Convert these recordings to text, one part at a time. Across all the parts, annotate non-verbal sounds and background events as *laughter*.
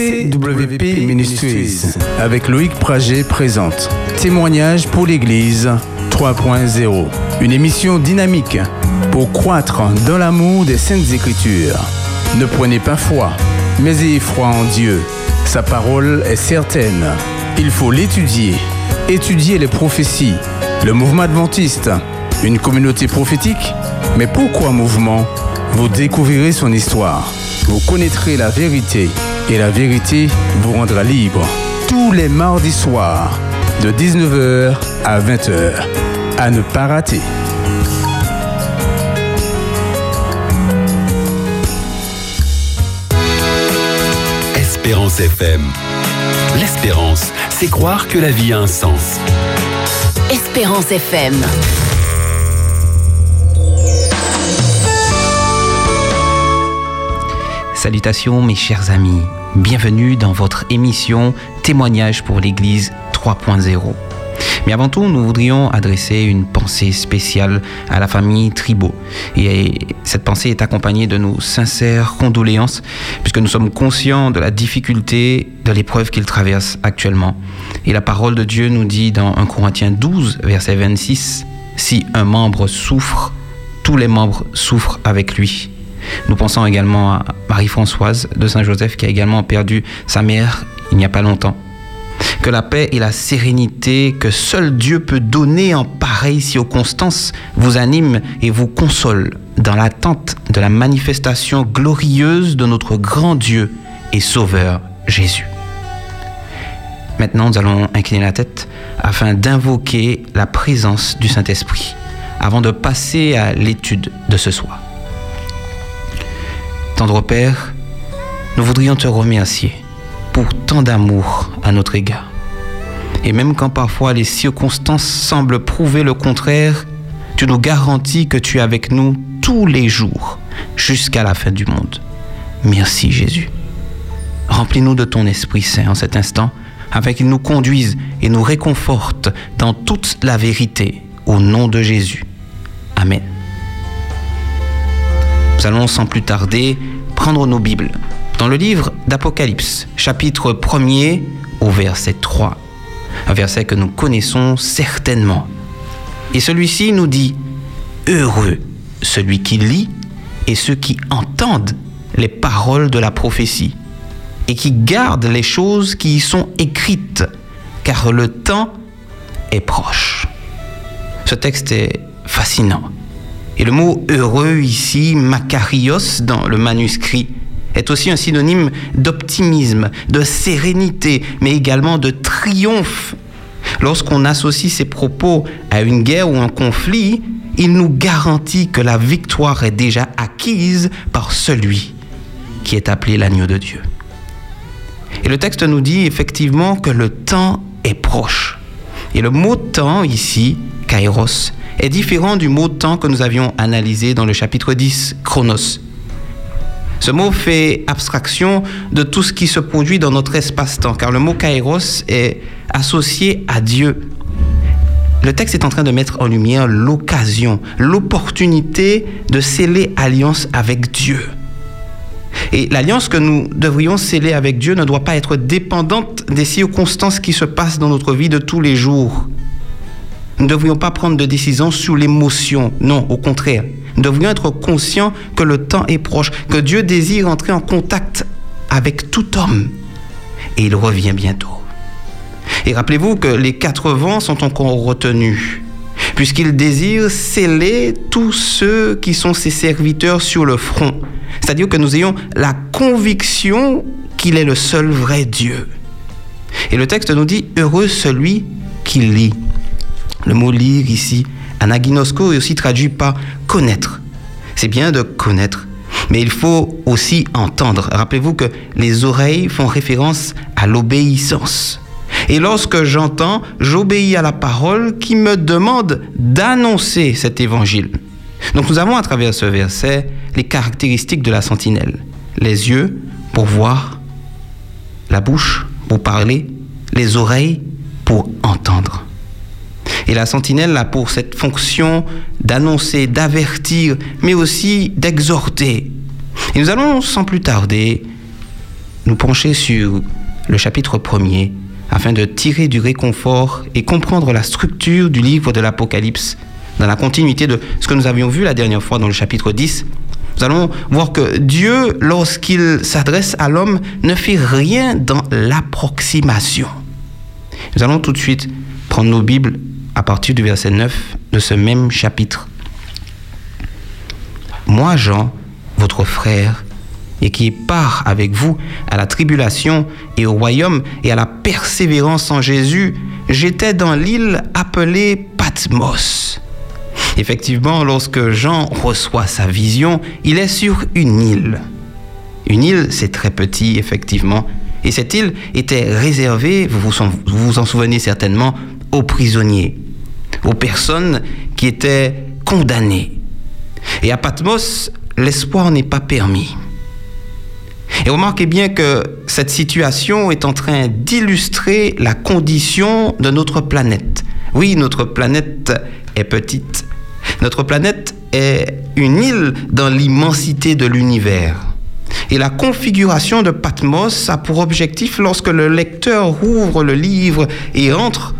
CWP Ministries avec Loïc Prager présente Témoignage pour l'Église 3.0. Une émission dynamique pour croître dans l'amour des Saintes Écritures. Ne prenez pas foi, mais ayez foi en Dieu. Sa parole est certaine. Il faut l'étudier. Étudier les prophéties. Le mouvement adventiste, une communauté prophétique. Mais pourquoi mouvement? Vous découvrirez son histoire. Vous connaîtrez la vérité et la vérité vous rendra libre. Tous les mardis soirs, de 19h à 20h. À ne pas rater. Espérance FM. L'espérance, c'est croire que la vie a un sens. Espérance FM. Salutations mes chers amis, bienvenue dans votre émission Témoignage pour l'Église 3.0. Mais avant tout, nous voudrions adresser une pensée spéciale à la famille Tribo. Et cette pensée est accompagnée de nos sincères condoléances, puisque nous sommes conscients de la difficulté de l'épreuve qu'ils traversent actuellement. Et la parole de Dieu nous dit dans 1 Corinthiens 12, verset 26, Si un membre souffre, tous les membres souffrent avec lui. Nous pensons également à Marie-Françoise de Saint-Joseph qui a également perdu sa mère il n'y a pas longtemps. Que la paix et la sérénité que seul Dieu peut donner en pareille circonstance vous animent et vous consolent dans l'attente de la manifestation glorieuse de notre grand Dieu et Sauveur Jésus. Maintenant, nous allons incliner la tête afin d'invoquer la présence du Saint-Esprit avant de passer à l'étude de ce soir. Tendre Père, nous voudrions te remercier pour tant d'amour à notre égard. Et même quand parfois les circonstances semblent prouver le contraire, tu nous garantis que tu es avec nous tous les jours jusqu'à la fin du monde. Merci Jésus. Remplis-nous de ton Esprit Saint en cet instant, afin qu'il nous conduise et nous réconforte dans toute la vérité, au nom de Jésus. Amen. Nous allons sans plus tarder prendre nos Bibles dans le livre d'Apocalypse, chapitre 1er au verset 3. Un verset que nous connaissons certainement. Et celui-ci nous dit, Heureux celui qui lit et ceux qui entendent les paroles de la prophétie et qui gardent les choses qui y sont écrites, car le temps est proche. Ce texte est fascinant. Et le mot heureux ici, makarios, dans le manuscrit, est aussi un synonyme d'optimisme, de sérénité, mais également de triomphe. Lorsqu'on associe ces propos à une guerre ou un conflit, il nous garantit que la victoire est déjà acquise par celui qui est appelé l'agneau de Dieu. Et le texte nous dit effectivement que le temps est proche. Et le mot temps ici, kairos, est différent du mot temps que nous avions analysé dans le chapitre 10, chronos. Ce mot fait abstraction de tout ce qui se produit dans notre espace-temps, car le mot kairos est associé à Dieu. Le texte est en train de mettre en lumière l'occasion, l'opportunité de sceller alliance avec Dieu. Et l'alliance que nous devrions sceller avec Dieu ne doit pas être dépendante des circonstances qui se passent dans notre vie de tous les jours. Nous ne devrions pas prendre de décisions sur l'émotion. Non, au contraire. Nous devrions être conscients que le temps est proche, que Dieu désire entrer en contact avec tout homme. Et il revient bientôt. Et rappelez-vous que les quatre vents sont encore retenus, puisqu'il désire sceller tous ceux qui sont ses serviteurs sur le front. C'est-à-dire que nous ayons la conviction qu'il est le seul vrai Dieu. Et le texte nous dit, heureux celui qui lit. Le mot lire ici, anaginosko, est aussi traduit par connaître. C'est bien de connaître, mais il faut aussi entendre. Rappelez-vous que les oreilles font référence à l'obéissance. Et lorsque j'entends, j'obéis à la parole qui me demande d'annoncer cet évangile. Donc nous avons à travers ce verset les caractéristiques de la sentinelle. Les yeux pour voir, la bouche pour parler, les oreilles pour entendre. Et la sentinelle a pour cette fonction d'annoncer, d'avertir, mais aussi d'exhorter. Et nous allons sans plus tarder nous pencher sur le chapitre premier afin de tirer du réconfort et comprendre la structure du livre de l'Apocalypse dans la continuité de ce que nous avions vu la dernière fois dans le chapitre 10. Nous allons voir que Dieu, lorsqu'il s'adresse à l'homme, ne fait rien dans l'approximation. Nous allons tout de suite prendre nos Bibles à partir du verset 9 de ce même chapitre. Moi, Jean, votre frère, et qui part avec vous à la tribulation et au royaume et à la persévérance en Jésus, j'étais dans l'île appelée Patmos. Effectivement, lorsque Jean reçoit sa vision, il est sur une île. Une île, c'est très petit, effectivement. Et cette île était réservée, vous vous, en souvenez certainement, aux prisonniers, aux personnes qui étaient condamnées. Et à Patmos, l'espoir n'est pas permis. Et remarquez bien que cette situation est en train d'illustrer la condition de notre planète. Oui, notre planète est petite. Notre planète est une île dans l'immensité de l'univers. Et la configuration de Patmos a pour objectif, lorsque le lecteur ouvre le livre et entre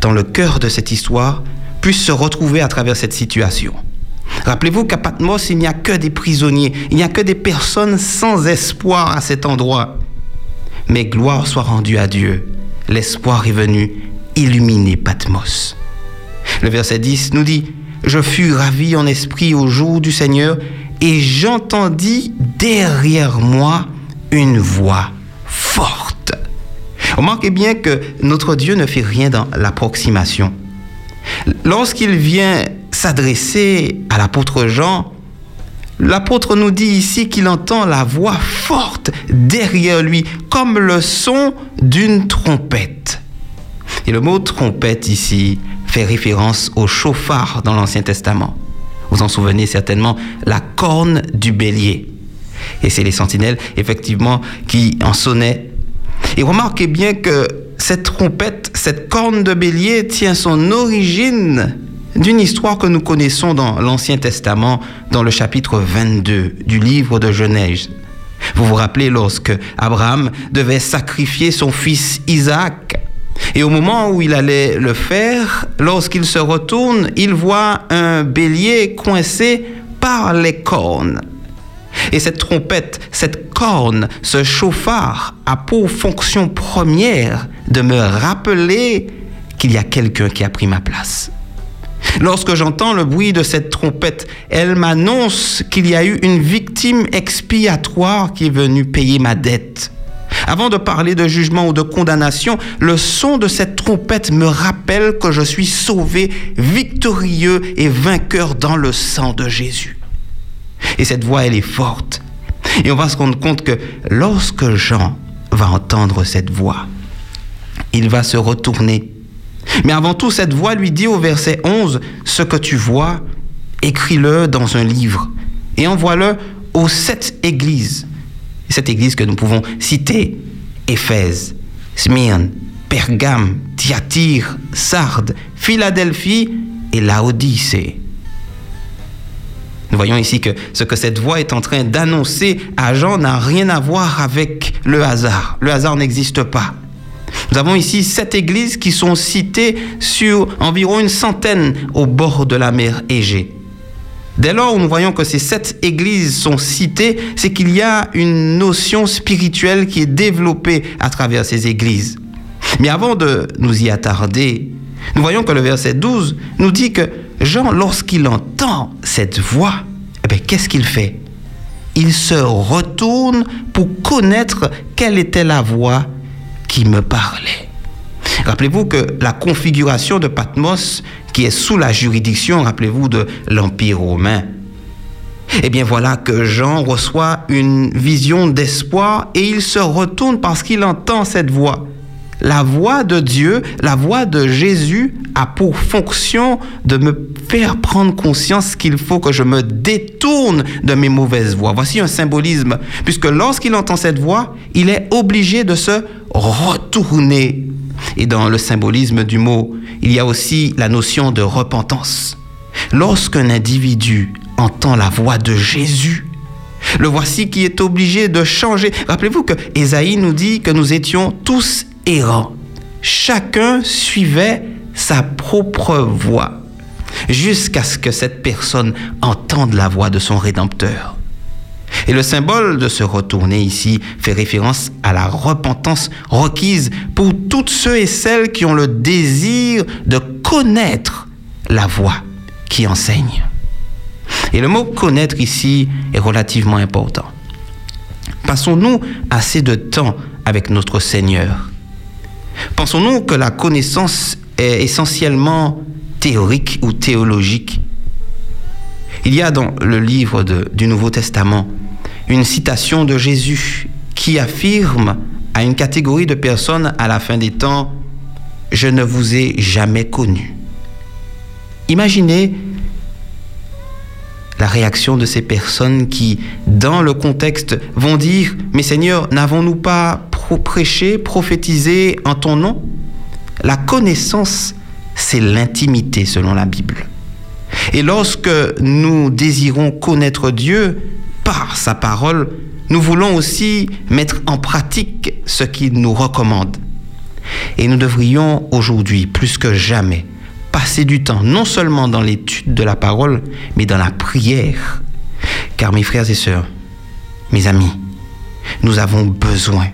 dans le cœur de cette histoire, puisse se retrouver à travers cette situation. Rappelez-vous qu'à Patmos, il n'y a que des prisonniers, il n'y a que des personnes sans espoir à cet endroit. Mais gloire soit rendue à Dieu. L'espoir est venu illuminer Patmos. Le verset 10 nous dit, Je fus ravi en esprit au jour du Seigneur, et j'entendis derrière moi une voix forte. Remarquez bien que notre Dieu ne fait rien dans l'approximation. Lorsqu'il vient s'adresser à l'apôtre Jean, l'apôtre nous dit ici qu'il entend la voix forte derrière lui, comme le son d'une trompette. Et le mot trompette ici fait référence au chauffard dans l'Ancien Testament. Vous en souvenez certainement, la corne du bélier. Et c'est les sentinelles, effectivement, qui en sonnaient. Et remarquez bien que cette trompette, cette corne de bélier tient son origine d'une histoire que nous connaissons dans l'Ancien Testament, dans le chapitre 22 du livre de Genèse. Vous vous rappelez lorsque Abraham devait sacrifier son fils Isaac. Et au moment où il allait le faire, lorsqu'il se retourne, il voit un bélier coincé par les cornes. Et cette trompette, cette corne, ce chauffard a pour fonction première de me rappeler qu'il y a quelqu'un qui a pris ma place. Lorsque j'entends le bruit de cette trompette, elle m'annonce qu'il y a eu une victime expiatoire qui est venue payer ma dette. Avant de parler de jugement ou de condamnation, le son de cette trompette me rappelle que je suis sauvé, victorieux et vainqueur dans le sang de Jésus. Et cette voix, elle est forte. Et on va se rendre compte que lorsque Jean va entendre cette voix, il va se retourner mais avant tout, cette voix lui dit au verset 11, Ce que tu vois, écris-le dans un livre et envoie-le aux sept églises. Cette église que nous pouvons citer, Éphèse, Smyrne, Pergame, Thyatire, Sardes, Philadelphie et Laodicée. Nous voyons ici que ce que cette voix est en train d'annoncer à Jean n'a rien à voir avec le hasard. Le hasard n'existe pas. Nous avons ici sept églises qui sont citées sur environ une centaine au bord de la mer Égée. Dès lors où nous voyons que ces sept églises sont citées, c'est qu'il y a une notion spirituelle qui est développée à travers ces églises. Mais avant de nous y attarder, nous voyons que le verset 12 nous dit que Jean, lorsqu'il entend cette voix, eh qu'est-ce qu'il fait? Il se retourne pour connaître quelle était la voix qui me parlait. Rappelez-vous que la configuration de Patmos, qui est sous la juridiction, rappelez-vous, de l'Empire romain, eh bien voilà que Jean reçoit une vision d'espoir et il se retourne parce qu'il entend cette voix. La voix de Dieu, la voix de Jésus a pour fonction de me faire prendre conscience qu'il faut que je me détourne de mes mauvaises voies. Voici un symbolisme, puisque lorsqu'il entend cette voix, il est obligé de se retourner. Et dans le symbolisme du mot, il y a aussi la notion de repentance. Lorsqu'un individu entend la voix de Jésus, Le voici qui est obligé de changer. Rappelez-vous que Ésaïe nous dit que nous étions tous errants. Chacun suivait sa propre voie jusqu'à ce que cette personne entende la voix de son Rédempteur. Et le symbole de se retourner ici fait référence à la repentance requise pour toutes ceux et celles qui ont le désir de connaître la voix qui enseigne. Et le mot connaître ici est relativement important. Passons-nous assez de temps avec notre Seigneur Pensons-nous que la connaissance est essentiellement théorique ou théologique? Il y a dans le livre du Nouveau Testament une citation de Jésus qui affirme à une catégorie de personnes à la fin des temps, je ne vous ai jamais connu. Imaginez la réaction de ces personnes qui, dans le contexte, vont dire, mais Seigneur, n'avons-nous pas prêché, prophétisé en ton nom La connaissance, c'est l'intimité selon la Bible. Et lorsque nous désirons connaître Dieu par sa parole, nous voulons aussi mettre en pratique ce qu'il nous recommande. Et nous devrions aujourd'hui, plus que jamais, passer du temps non seulement dans l'étude de la parole, mais dans la prière. Car mes frères et sœurs, mes amis, nous avons besoin,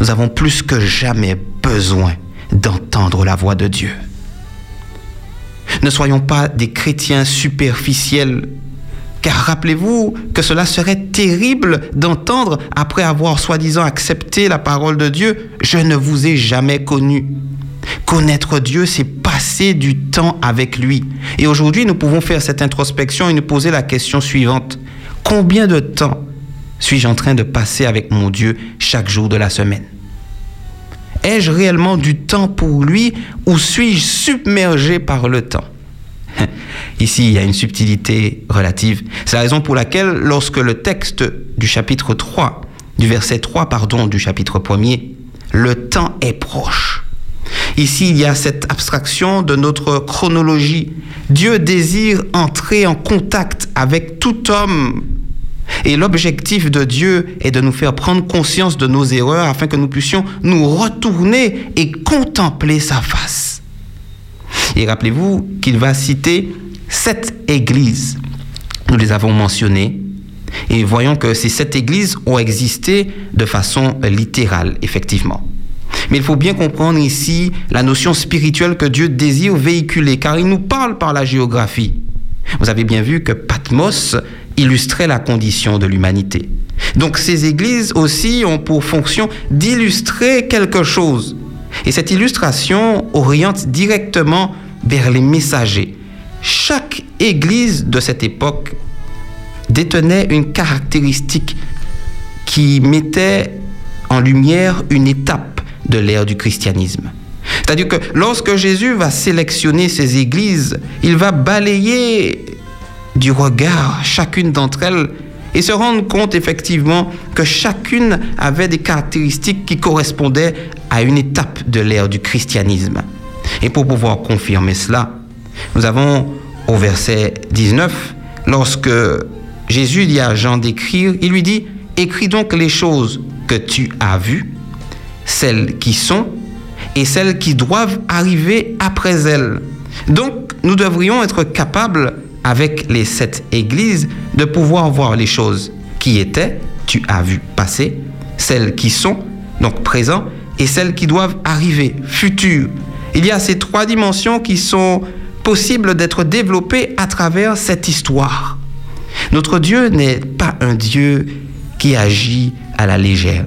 nous avons plus que jamais besoin d'entendre la voix de Dieu. Ne soyons pas des chrétiens superficiels, car rappelez-vous que cela serait terrible d'entendre, après avoir soi-disant accepté la parole de Dieu, je ne vous ai jamais connu. Connaître Dieu, c'est passer du temps avec lui. Et aujourd'hui, nous pouvons faire cette introspection et nous poser la question suivante. Combien de temps suis-je en train de passer avec mon Dieu chaque jour de la semaine? Ai-je réellement du temps pour lui ou suis-je submergé par le temps? *laughs* Ici, il y a une subtilité relative. C'est la raison pour laquelle, lorsque le texte du chapitre 3, du verset 3, pardon, du chapitre 1er, le temps est proche Ici, il y a cette abstraction de notre chronologie. Dieu désire entrer en contact avec tout homme. Et l'objectif de Dieu est de nous faire prendre conscience de nos erreurs afin que nous puissions nous retourner et contempler sa face. Et rappelez-vous qu'il va citer sept églises. Nous les avons mentionnées. Et voyons que ces sept églises ont existé de façon littérale, effectivement. Mais il faut bien comprendre ici la notion spirituelle que Dieu désire véhiculer, car il nous parle par la géographie. Vous avez bien vu que Patmos illustrait la condition de l'humanité. Donc ces églises aussi ont pour fonction d'illustrer quelque chose. Et cette illustration oriente directement vers les messagers. Chaque église de cette époque détenait une caractéristique qui mettait en lumière une étape de l'ère du christianisme. C'est-à-dire que lorsque Jésus va sélectionner ces églises, il va balayer du regard chacune d'entre elles et se rendre compte effectivement que chacune avait des caractéristiques qui correspondaient à une étape de l'ère du christianisme. Et pour pouvoir confirmer cela, nous avons au verset 19, lorsque Jésus dit à Jean d'écrire, il lui dit, écris donc les choses que tu as vues celles qui sont et celles qui doivent arriver après elles. Donc, nous devrions être capables, avec les sept églises, de pouvoir voir les choses qui étaient, tu as vu passer, celles qui sont, donc présents, et celles qui doivent arriver, futures. Il y a ces trois dimensions qui sont possibles d'être développées à travers cette histoire. Notre Dieu n'est pas un Dieu qui agit à la légère.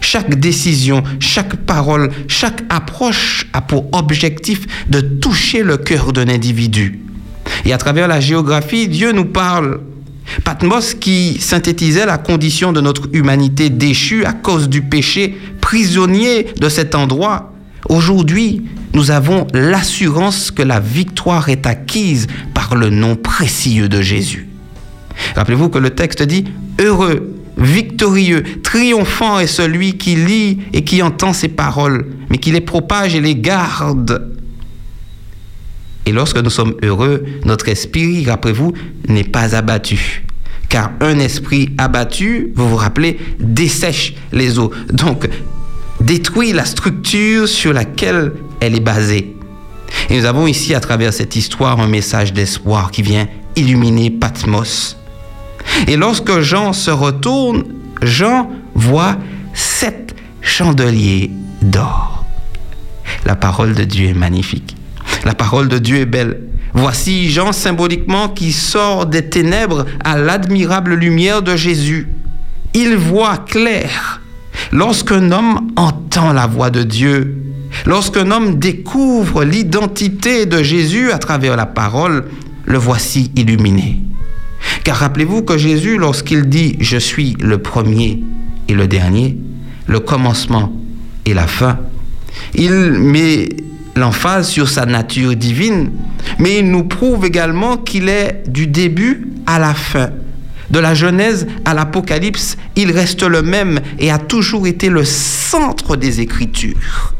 Chaque décision, chaque parole, chaque approche a pour objectif de toucher le cœur d'un individu. Et à travers la géographie, Dieu nous parle. Patmos qui synthétisait la condition de notre humanité déchue à cause du péché, prisonnier de cet endroit. Aujourd'hui, nous avons l'assurance que la victoire est acquise par le nom précieux de Jésus. Rappelez-vous que le texte dit, Heureux victorieux, triomphant est celui qui lit et qui entend ces paroles, mais qui les propage et les garde. Et lorsque nous sommes heureux, notre esprit, rappelez-vous, n'est pas abattu, car un esprit abattu, vous vous rappelez, dessèche les eaux. Donc, détruit la structure sur laquelle elle est basée. Et nous avons ici, à travers cette histoire, un message d'espoir qui vient illuminer Patmos. Et lorsque Jean se retourne, Jean voit sept chandeliers d'or. La parole de Dieu est magnifique. La parole de Dieu est belle. Voici Jean symboliquement qui sort des ténèbres à l'admirable lumière de Jésus. Il voit clair. Lorsqu'un homme entend la voix de Dieu, lorsqu'un homme découvre l'identité de Jésus à travers la parole, le voici illuminé. Car rappelez-vous que Jésus, lorsqu'il dit ⁇ Je suis le premier et le dernier, le commencement et la fin ⁇ il met l'emphase sur sa nature divine, mais il nous prouve également qu'il est du début à la fin. De la Genèse à l'Apocalypse, il reste le même et a toujours été le centre des Écritures.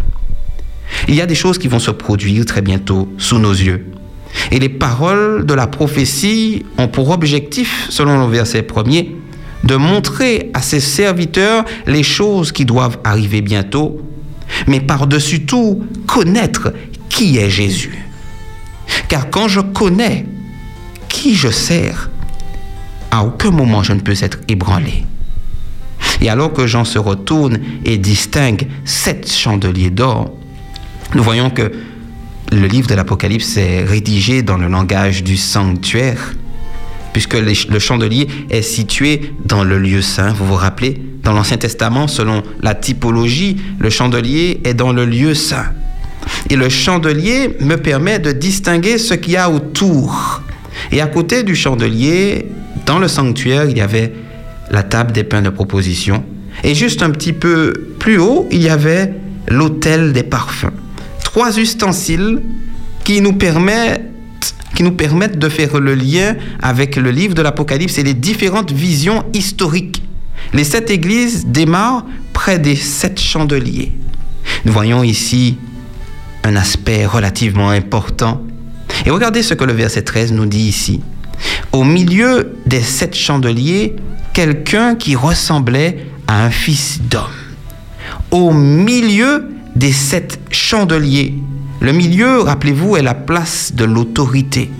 Il y a des choses qui vont se produire très bientôt sous nos yeux. Et les paroles de la prophétie ont pour objectif, selon le verset premier, de montrer à ses serviteurs les choses qui doivent arriver bientôt mais par-dessus tout, connaître qui est Jésus. Car quand je connais qui je sers, à aucun moment je ne peux être ébranlé. Et alors que Jean se retourne et distingue sept chandeliers d'or, nous voyons que le livre de l'Apocalypse est rédigé dans le langage du sanctuaire, puisque le chandelier est situé dans le lieu saint, vous vous rappelez Dans l'Ancien Testament, selon la typologie, le chandelier est dans le lieu saint. Et le chandelier me permet de distinguer ce qu'il y a autour. Et à côté du chandelier, dans le sanctuaire, il y avait la table des pains de proposition. Et juste un petit peu plus haut, il y avait l'autel des parfums. Trois ustensiles qui nous permettent qui nous permettent de faire le lien avec le livre de l'Apocalypse et les différentes visions historiques. Les sept églises démarrent près des sept chandeliers. Nous voyons ici un aspect relativement important. Et regardez ce que le verset 13 nous dit ici. Au milieu des sept chandeliers, quelqu'un qui ressemblait à un fils d'homme. Au milieu des sept chandeliers, le milieu, rappelez-vous, est la place de l'autorité.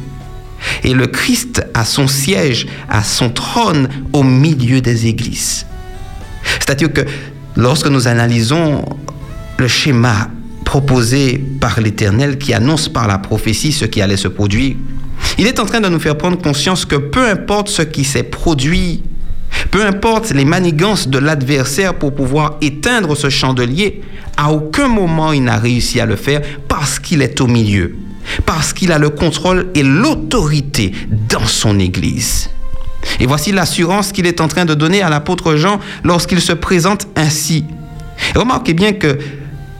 Et le Christ a son siège, a son trône au milieu des églises. C'est-à-dire que lorsque nous analysons le schéma proposé par l'Éternel qui annonce par la prophétie ce qui allait se produire, il est en train de nous faire prendre conscience que peu importe ce qui s'est produit, peu importe les manigances de l'adversaire pour pouvoir éteindre ce chandelier, à aucun moment il n'a réussi à le faire parce qu'il est au milieu, parce qu'il a le contrôle et l'autorité dans son Église. Et voici l'assurance qu'il est en train de donner à l'apôtre Jean lorsqu'il se présente ainsi. remarquez bien que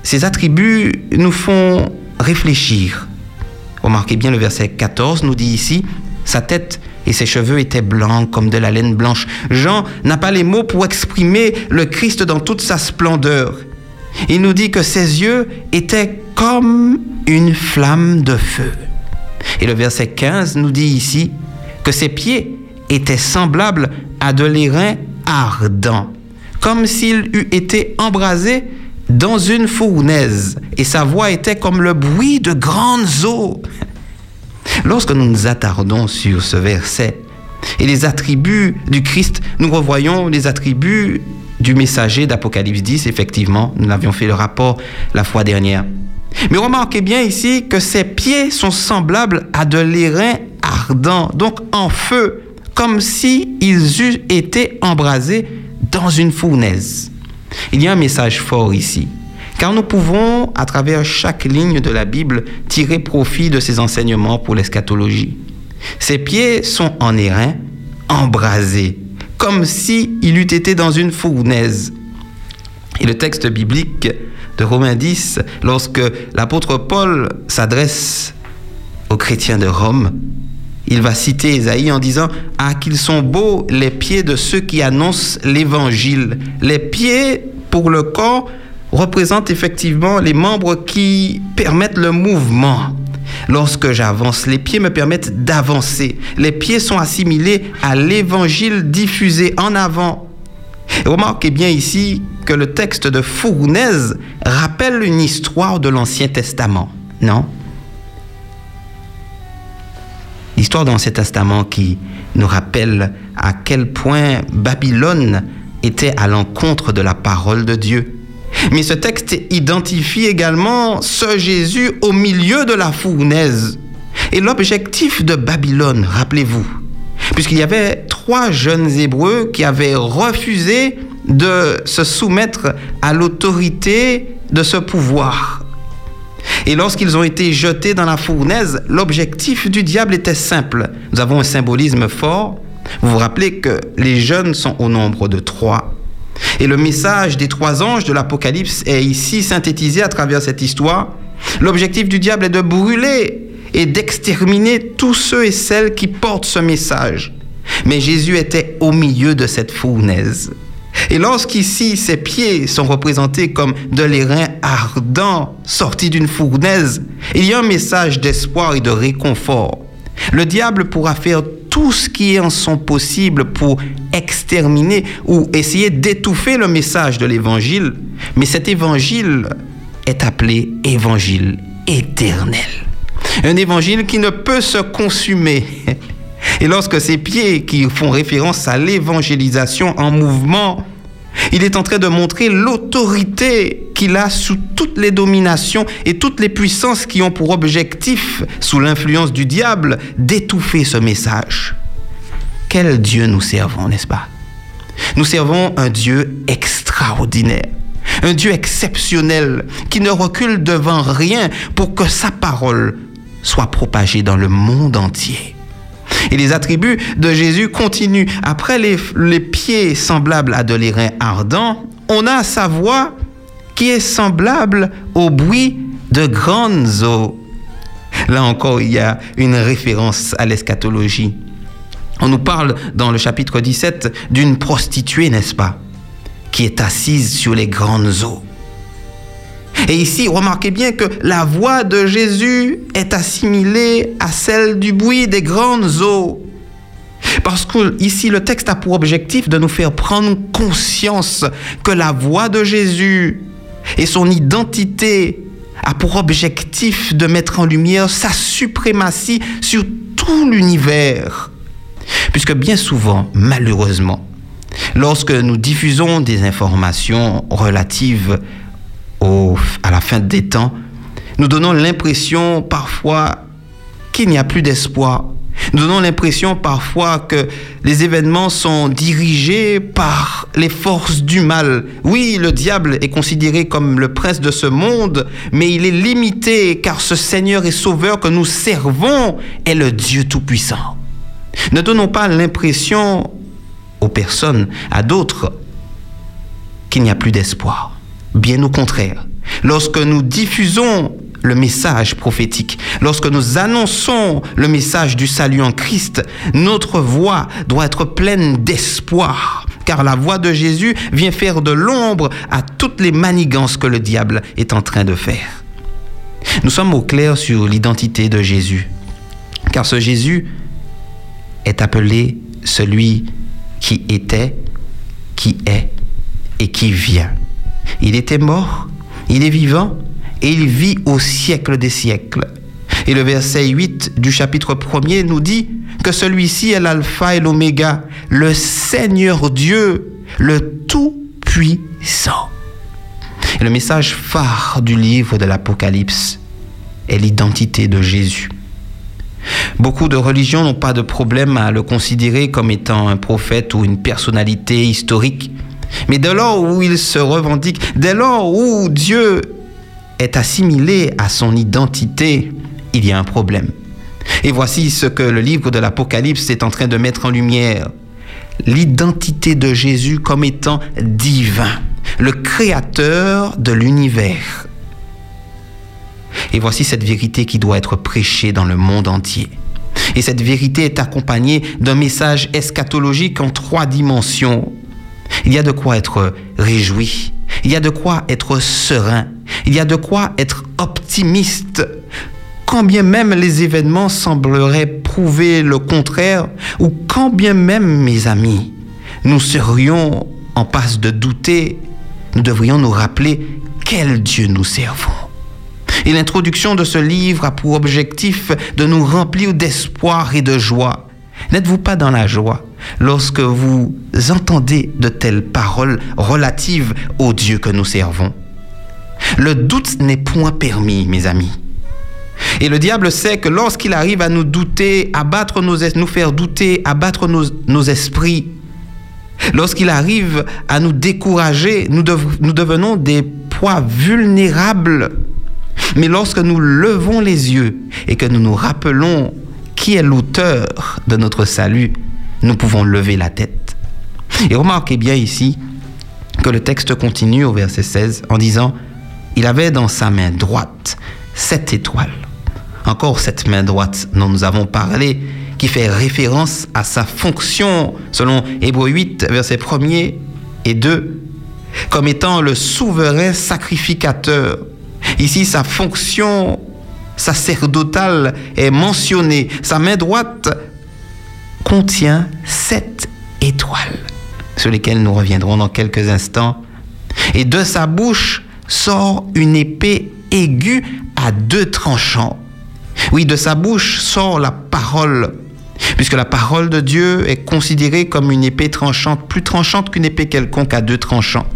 ces attributs nous font réfléchir. Remarquez bien le verset 14 nous dit ici, sa tête et ses cheveux étaient blancs comme de la laine blanche. Jean n'a pas les mots pour exprimer le Christ dans toute sa splendeur. Il nous dit que ses yeux étaient comme une flamme de feu. Et le verset 15 nous dit ici que ses pieds étaient semblables à de l'airain ardent, comme s'il eût été embrasé dans une fournaise, et sa voix était comme le bruit de grandes eaux. Lorsque nous nous attardons sur ce verset et les attributs du Christ, nous revoyons les attributs du messager d'Apocalypse 10, effectivement, nous l'avions fait le rapport la fois dernière. Mais remarquez bien ici que ses pieds sont semblables à de l'airain ardent, donc en feu, comme si ils eussent été embrasés dans une fournaise. Il y a un message fort ici, car nous pouvons, à travers chaque ligne de la Bible, tirer profit de ces enseignements pour l'eschatologie. Ses pieds sont en airain, embrasés, comme s'il il eût été dans une fournaise. Et le texte biblique de Romains 10, lorsque l'apôtre Paul s'adresse aux chrétiens de Rome, il va citer Isaïe en disant Ah, qu'ils sont beaux les pieds de ceux qui annoncent l'évangile. Les pieds pour le corps représentent effectivement les membres qui permettent le mouvement. Lorsque j'avance, les pieds me permettent d'avancer. Les pieds sont assimilés à l'évangile diffusé en avant. remarquez bien ici que le texte de Fournaise rappelle une histoire de l'Ancien Testament, non? L'histoire de l'Ancien Testament qui nous rappelle à quel point Babylone était à l'encontre de la parole de Dieu. Mais ce texte identifie également ce Jésus au milieu de la fournaise. Et l'objectif de Babylone, rappelez-vous, puisqu'il y avait trois jeunes Hébreux qui avaient refusé de se soumettre à l'autorité de ce pouvoir. Et lorsqu'ils ont été jetés dans la fournaise, l'objectif du diable était simple. Nous avons un symbolisme fort. Vous vous rappelez que les jeunes sont au nombre de trois. Et le message des trois anges de l'Apocalypse est ici synthétisé à travers cette histoire. L'objectif du diable est de brûler et d'exterminer tous ceux et celles qui portent ce message. Mais Jésus était au milieu de cette fournaise. Et lorsqu'ici ses pieds sont représentés comme de l'airain ardent sorti d'une fournaise, il y a un message d'espoir et de réconfort. Le diable pourra faire tout ce qui en son possible pour exterminer ou essayer d'étouffer le message de l'évangile, mais cet évangile est appelé évangile éternel. Un évangile qui ne peut se consumer. Et lorsque ces pieds qui font référence à l'évangélisation en mouvement il est en train de montrer l'autorité qu'il a sous toutes les dominations et toutes les puissances qui ont pour objectif, sous l'influence du diable, d'étouffer ce message. Quel Dieu nous servons, n'est-ce pas? Nous servons un Dieu extraordinaire, un Dieu exceptionnel qui ne recule devant rien pour que sa parole soit propagée dans le monde entier. Et les attributs de Jésus continuent. Après les, pieds semblables à de l'airain ardent, on a sa voix qui est semblable au bruit de grandes eaux. Là encore, il y a une référence à l'eschatologie. On nous parle dans le chapitre 17 d'une prostituée, n'est-ce pas, qui est assise sur les grandes eaux. Et ici, remarquez bien que la voix de Jésus est assimilée à celle du bruit des grandes eaux. Parce que ici, le texte a pour objectif de nous faire prendre conscience que la voix de Jésus et son identité a pour objectif de mettre en lumière sa suprématie sur tout l'univers. Puisque bien souvent, malheureusement, lorsque nous diffusons des informations relatives à la fin des temps, nous donnons l'impression parfois qu'il n'y a plus d'espoir. Nous donnons l'impression parfois que les événements sont dirigés par les forces du mal. Oui, le diable est considéré comme le prince de ce monde, mais il est limité car ce Seigneur et Sauveur que nous servons est le Dieu Tout-Puissant. Ne donnons pas l'impression aux personnes, à d'autres, qu'il n'y a plus d'espoir. Bien au contraire, lorsque nous diffusons le message prophétique, lorsque nous annonçons le message du salut en Christ, notre voix doit être pleine d'espoir, car la voix de Jésus vient faire de l'ombre à toutes les manigances que le diable est en train de faire. Nous sommes au clair sur l'identité de Jésus, car ce Jésus est appelé celui qui était, qui est et qui vient. Il était mort, il est vivant et il vit au siècle des siècles. Et le verset 8 du chapitre 1er nous dit que celui-ci est l'alpha et l'oméga, le Seigneur Dieu, le Tout-Puissant. Et le message phare du livre de l'Apocalypse est l'identité de Jésus. Beaucoup de religions n'ont pas de problème à le considérer comme étant un prophète ou une personnalité historique. Mais dès lors où il se revendique, dès lors où Dieu est assimilé à son identité, il y a un problème. Et voici ce que le livre de l'Apocalypse est en train de mettre en lumière. L'identité de Jésus comme étant divin, le créateur de l'univers. Et voici cette vérité qui doit être prêchée dans le monde entier. Et cette vérité est accompagnée d'un message eschatologique en trois dimensions il y a de quoi être réjoui. Il y a de quoi être serein. Il y a de quoi être optimiste quand bien même les événements sembleraient prouver le contraire, ou quand bien même, mes amis, nous serions en passe de douter, nous devrions nous rappeler quel Dieu nous servons. Et l'introduction de ce livre a pour objectif de nous remplir d'espoir et de joie. N'êtes-vous pas dans la joie? Lorsque vous entendez de telles paroles relatives au Dieu que nous servons Le doute n'est point permis, mes amis. Et le diable sait que lorsqu'il arrive à nous douter, à nos, nous faire douter, à battre nos, esprits, lorsqu'il arrive à nous décourager, nous devenons des poids vulnérables. Mais lorsque nous levons les yeux et que nous nous rappelons qui est l'auteur de notre salut, nous pouvons lever la tête. Et remarquez bien ici que le texte continue au verset 16 en disant, il avait dans sa main droite sept étoiles. Encore cette main droite dont nous avons parlé, qui fait référence à sa fonction, selon Hébreu 8, versets 1er et 2, comme étant le souverain sacrificateur. Ici, sa fonction sacerdotale est mentionnée. Sa main droite contient sept étoiles, sur lesquelles nous reviendrons dans quelques instants. Et de sa bouche sort une épée aiguë à deux tranchants. Oui, de sa bouche sort la parole, puisque la parole de Dieu est considérée comme une épée tranchante, plus tranchante qu'une épée quelconque à deux tranchants.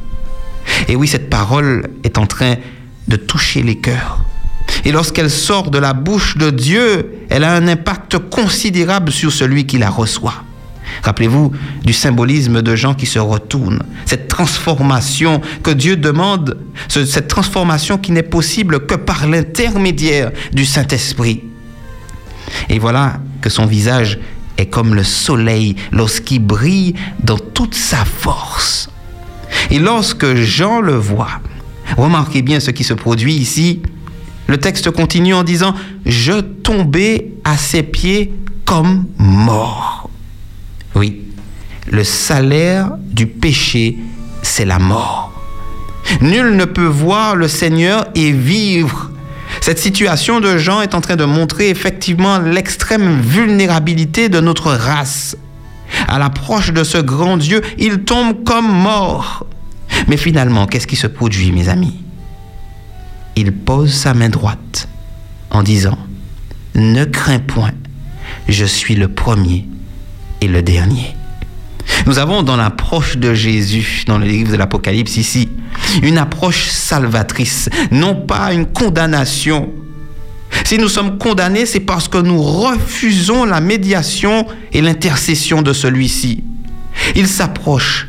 Et oui, cette parole est en train de toucher les cœurs. Et lorsqu'elle sort de la bouche de Dieu, elle a un impact considérable sur celui qui la reçoit. Rappelez-vous du symbolisme de gens qui se retournent, cette transformation que Dieu demande, cette transformation qui n'est possible que par l'intermédiaire du Saint-Esprit. Et voilà que son visage est comme le soleil lorsqu'il brille dans toute sa force. Et lorsque Jean le voit, remarquez bien ce qui se produit ici, le texte continue en disant, je tombais à ses pieds comme mort. Oui, le salaire du péché, c'est la mort. Nul ne peut voir le Seigneur et vivre. Cette situation de Jean est en train de montrer effectivement l'extrême vulnérabilité de notre race. À l'approche de ce grand Dieu, il tombe comme mort. Mais finalement, qu'est-ce qui se produit, mes amis? Il pose sa main droite en disant, Ne crains point, je suis le premier et le dernier. Nous avons dans l'approche de Jésus, dans le livre de l'Apocalypse ici, une approche salvatrice, non pas une condamnation. Si nous sommes condamnés, c'est parce que nous refusons la médiation et l'intercession de celui-ci. Il s'approche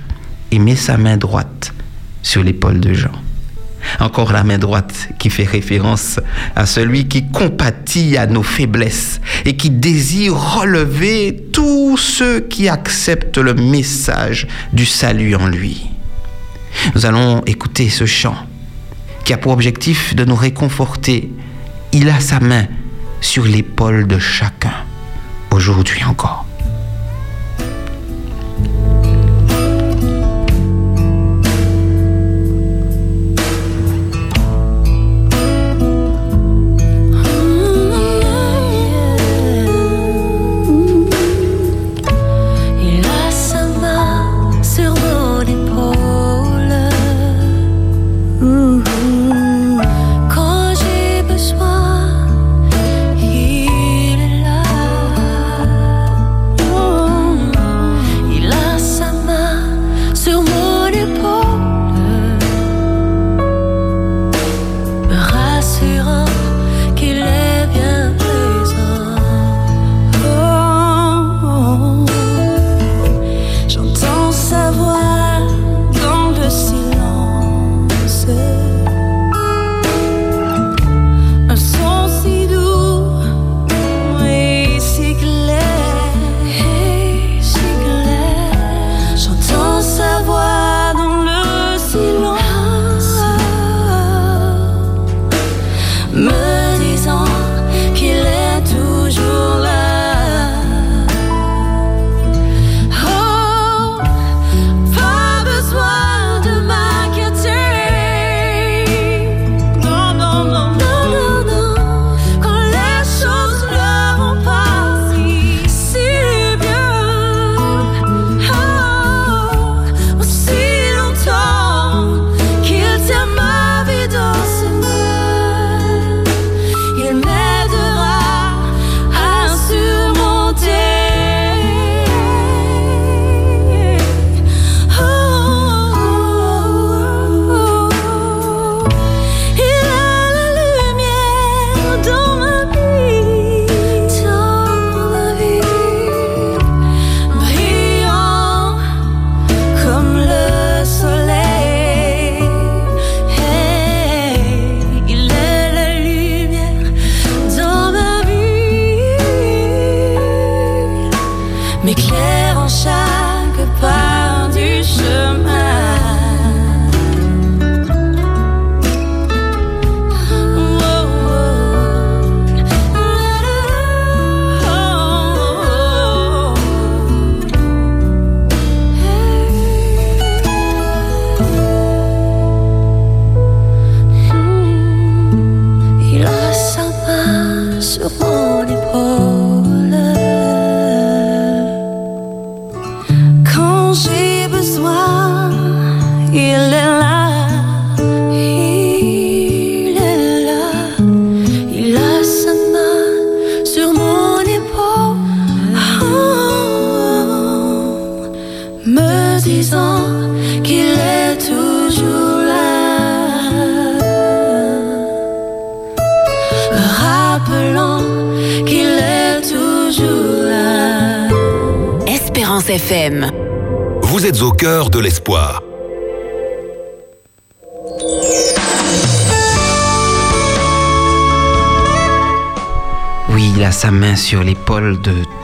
et met sa main droite sur l'épaule de Jean. Encore la main droite qui fait référence à celui qui compatit à nos faiblesses et qui désire relever tous ceux qui acceptent le message du salut en lui. Nous allons écouter ce chant qui a pour objectif de nous réconforter. Il a sa main sur l'épaule de chacun, aujourd'hui encore.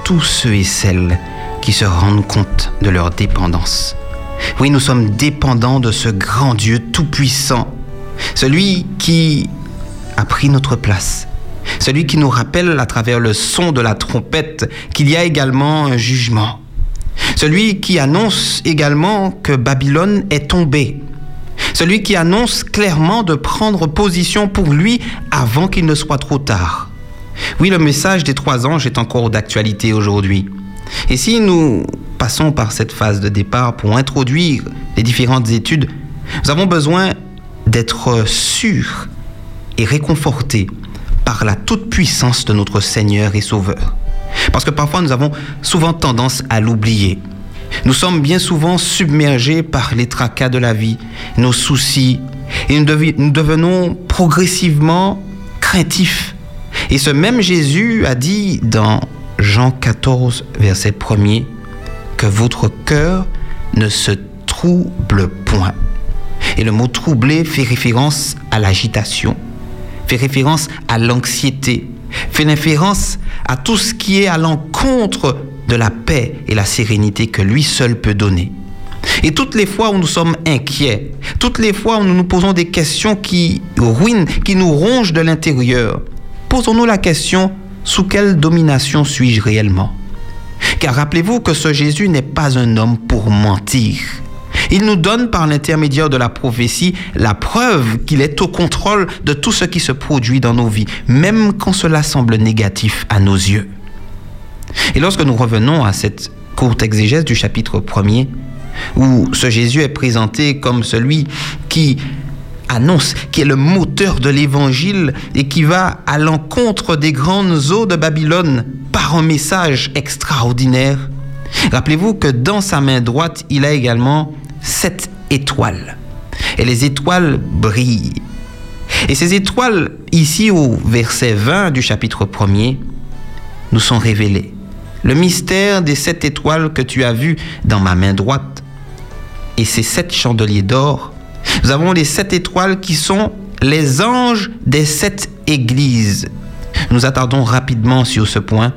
Tous ceux et celles qui se rendent compte de leur dépendance. Oui, nous sommes dépendants de ce grand Dieu tout-puissant, celui qui a pris notre place, celui qui nous rappelle à travers le son de la trompette qu'il y a également un jugement, celui qui annonce également que Babylone est tombée, celui qui annonce clairement de prendre position pour lui avant qu'il ne soit trop tard. Oui, le message des trois anges est encore d'actualité aujourd'hui. Et si nous passons par cette phase de départ pour introduire les différentes études, nous avons besoin d'être sûrs et réconfortés par la toute-puissance de notre Seigneur et Sauveur. Parce que parfois nous avons souvent tendance à l'oublier. Nous sommes bien souvent submergés par les tracas de la vie, nos soucis, et nous, devenons progressivement craintifs. Et ce même Jésus a dit dans Jean 14, verset 1er, que votre cœur ne se trouble point. Et le mot troubler fait référence à l'agitation, fait référence à l'anxiété, fait référence à tout ce qui est à l'encontre de la paix et la sérénité que lui seul peut donner. Et toutes les fois où nous sommes inquiets, toutes les fois où nous nous posons des questions qui ruinent, qui nous rongent de l'intérieur, posons-nous la question, sous quelle domination suis-je réellement? Car rappelez-vous que ce Jésus n'est pas un homme pour mentir. Il nous donne par l'intermédiaire de la prophétie la preuve qu'il est au contrôle de tout ce qui se produit dans nos vies, même quand cela semble négatif à nos yeux. Et lorsque nous revenons à cette courte exégèse du chapitre 1er, où ce Jésus est présenté comme celui qui annonce, qui est le moteur de l'évangile et qui va à l'encontre des grandes eaux de Babylone par un message extraordinaire. Rappelez-vous que dans sa main droite, il a également sept étoiles. Et les étoiles brillent. Et ces étoiles, ici au verset 20 du chapitre 1er, nous sont révélées. Le mystère des sept étoiles que tu as vues dans ma main droite et ces sept chandeliers d'or nous avons les sept étoiles qui sont les anges des sept églises. Nous attardons rapidement sur ce point.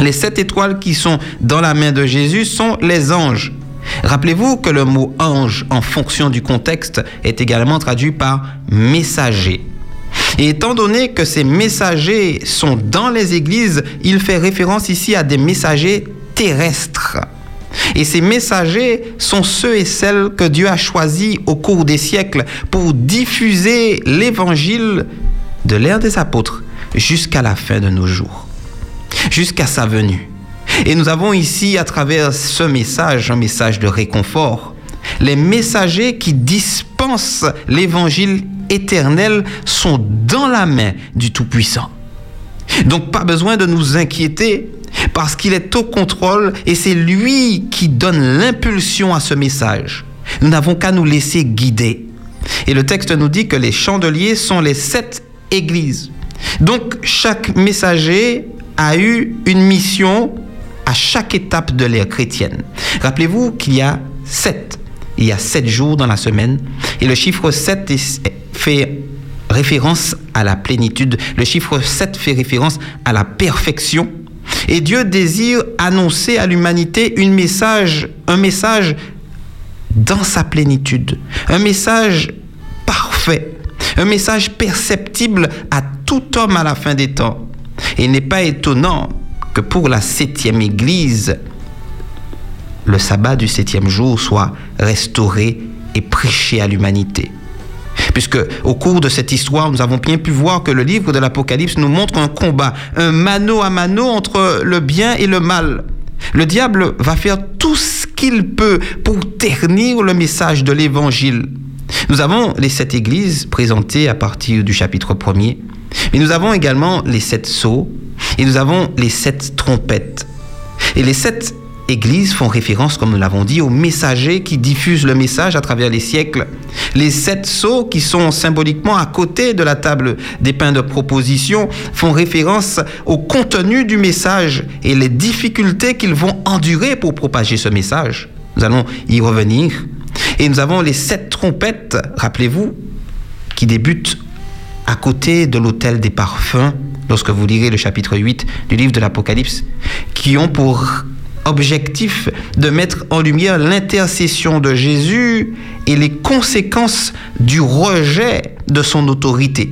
Les sept étoiles qui sont dans la main de Jésus sont les anges. Rappelez-vous que le mot ange, en fonction du contexte, est également traduit par messager. Et étant donné que ces messagers sont dans les églises, il fait référence ici à des messagers terrestres. Et ces messagers sont ceux et celles que Dieu a choisis au cours des siècles pour diffuser l'évangile de l'ère des apôtres jusqu'à la fin de nos jours, jusqu'à sa venue. Et nous avons ici, à travers ce message, un message de réconfort. Les messagers qui dispensent l'évangile éternel sont dans la main du Tout-Puissant. Donc pas besoin de nous inquiéter parce qu'il est au contrôle et c'est lui qui donne l'impulsion à ce message. Nous n'avons qu'à nous laisser guider. Et le texte nous dit que les chandeliers sont les sept églises. Donc chaque messager a eu une mission à chaque étape de l'ère chrétienne. Rappelez-vous qu'il y a sept. Il y a sept jours dans la semaine. Et le chiffre 7 fait référence à la plénitude. Le chiffre 7 fait référence à la perfection. Et Dieu désire annoncer à l'humanité un message, dans sa plénitude, un message parfait, un message perceptible à tout homme à la fin des temps. Et il n'est pas étonnant que pour la septième Église, le sabbat du septième jour soit restauré et prêché à l'humanité. Puisque au cours de cette histoire, nous avons bien pu voir que le livre de l'Apocalypse nous montre un combat, un mano à mano entre le bien et le mal. Le diable va faire tout ce qu'il peut pour ternir le message de l'Évangile. Nous avons les sept églises présentées à partir du chapitre 1er, mais nous avons également les sept sceaux et nous avons les sept trompettes. Et les sept églises font référence, comme nous l'avons dit, aux messagers qui diffusent le message à travers les siècles. Les sept sceaux qui sont symboliquement à côté de la table des pains de proposition font référence au contenu du message et les difficultés qu'ils vont endurer pour propager ce message. Nous allons y revenir. Et nous avons les sept trompettes, rappelez-vous, qui débutent à côté de l'autel des parfums, lorsque vous lirez le chapitre 8 du livre de l'Apocalypse, qui ont pour objectif de mettre en lumière l'intercession de Jésus et les conséquences du rejet de son autorité.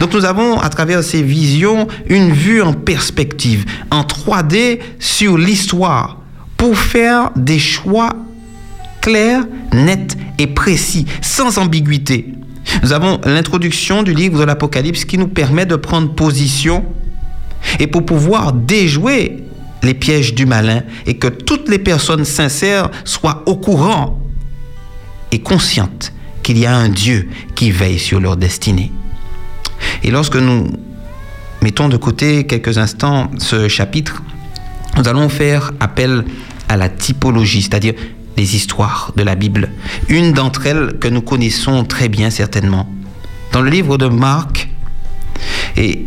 Donc nous avons à travers ces visions une vue en perspective, en 3D sur l'histoire, pour faire des choix clairs, nets et précis, sans ambiguïté. Nous avons l'introduction du livre de l'Apocalypse qui nous permet de prendre position et pour pouvoir déjouer les pièges du malin et que toutes les personnes sincères soient au courant et conscientes qu'il y a un Dieu qui veille sur leur destinée. Et lorsque nous mettons de côté quelques instants ce chapitre, nous allons faire appel à la typologie, c'est-à-dire les histoires de la Bible. Une d'entre elles que nous connaissons très bien certainement. Dans le livre de Marc, et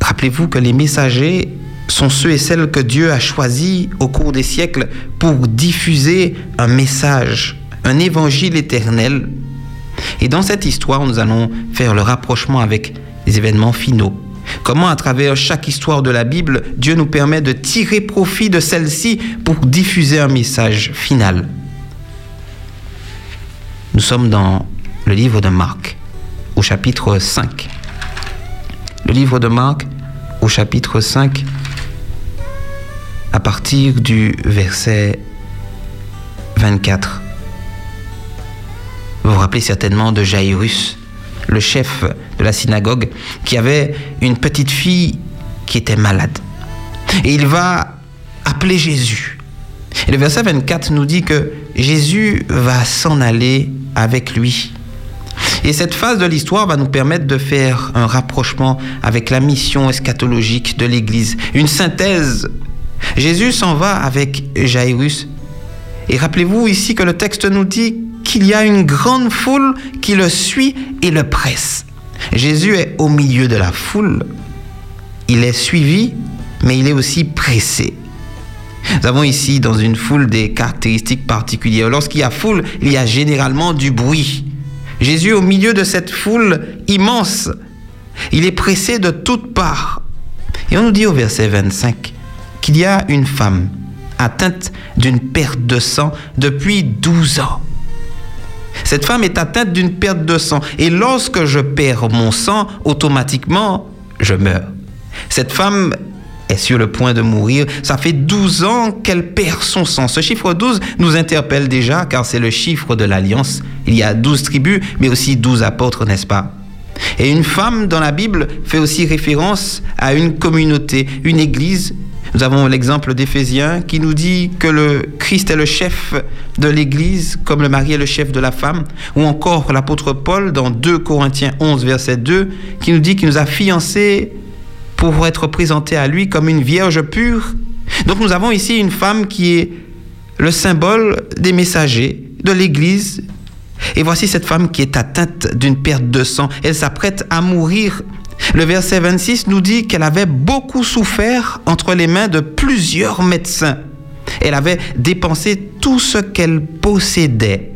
rappelez-vous que les messagers sont ceux et celles que Dieu a choisis au cours des siècles pour diffuser un message, un évangile éternel. Et dans cette histoire, nous allons faire le rapprochement avec les événements finaux. Comment à travers chaque histoire de la Bible, Dieu nous permet de tirer profit de celle-ci pour diffuser un message final? Nous sommes dans le livre de Marc, au chapitre 5. Le livre de Marc, au chapitre 5, à partir du verset 24. Vous vous rappelez certainement de Jairus, le chef de la synagogue, qui avait une petite fille qui était malade. Et il va appeler Jésus. Et le verset 24 nous dit que Jésus va s'en aller avec lui. Et cette phase de l'histoire va nous permettre de faire un rapprochement avec la mission eschatologique de l'Église, une synthèse. Jésus s'en va avec Jairus. Et rappelez-vous ici que le texte nous dit qu'il y a une grande foule qui le suit et le presse. Jésus est au milieu de la foule. Il est suivi, mais il est aussi pressé. Nous avons ici dans une foule des caractéristiques particulières. Lorsqu'il y a foule, il y a généralement du bruit. Jésus, au milieu de cette foule immense, il est pressé de toutes parts. Et on nous dit au verset 25 qu'il y a une femme atteinte d'une perte de sang depuis 12 ans. Cette femme est atteinte d'une perte de sang. Et lorsque je perds mon sang, automatiquement, je meurs. Cette femme est sur le point de mourir. Ça fait 12 ans qu'elle perd son sang. Ce chiffre 12 nous interpelle déjà car c'est le chiffre de l'alliance. Il y a 12 tribus, mais aussi 12 apôtres, n'est-ce pas? Et une femme dans la Bible fait aussi référence à une communauté, une église. Nous avons l'exemple d'Éphésiens qui nous dit que le Christ est le chef de l'église, comme le mari est le chef de la femme, ou encore l'apôtre Paul dans 2 Corinthiens 11, verset 2, qui nous dit qu'il nous a fiancés pour être présenté à lui comme une vierge pure. Donc nous avons ici une femme qui est le symbole des messagers de l'Église. Et voici cette femme qui est atteinte d'une perte de sang. Elle s'apprête à mourir. Le verset 26 nous dit qu'elle avait beaucoup souffert entre les mains de plusieurs médecins. Elle avait dépensé tout ce qu'elle possédait.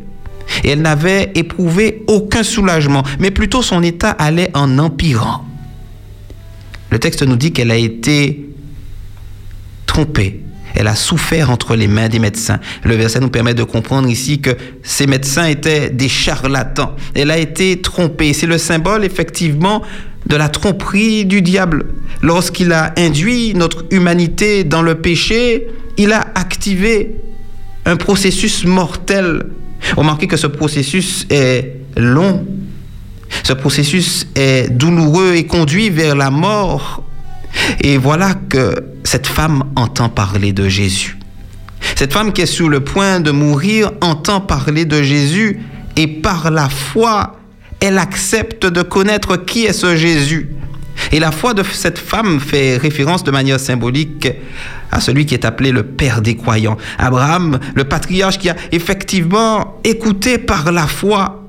Et elle n'avait éprouvé aucun soulagement, mais plutôt son état allait en empirant. Le texte nous dit qu'elle a été trompée. Elle a souffert entre les mains des médecins. Le verset nous permet de comprendre ici que ces médecins étaient des charlatans. Elle a été trompée. C'est le symbole effectivement de la tromperie du diable. Lorsqu'il a induit notre humanité dans le péché, il a activé un processus mortel. Remarquez que ce processus est long, ce processus est douloureux et conduit vers la mort. Et voilà que cette femme entend parler de Jésus. Cette femme qui est sur le point de mourir entend parler de Jésus et par la foi, elle accepte de connaître qui est ce Jésus. Et la foi de cette femme fait référence de manière symbolique à celui qui est appelé le père des croyants. Abraham, le patriarche qui a effectivement écouté par la foi.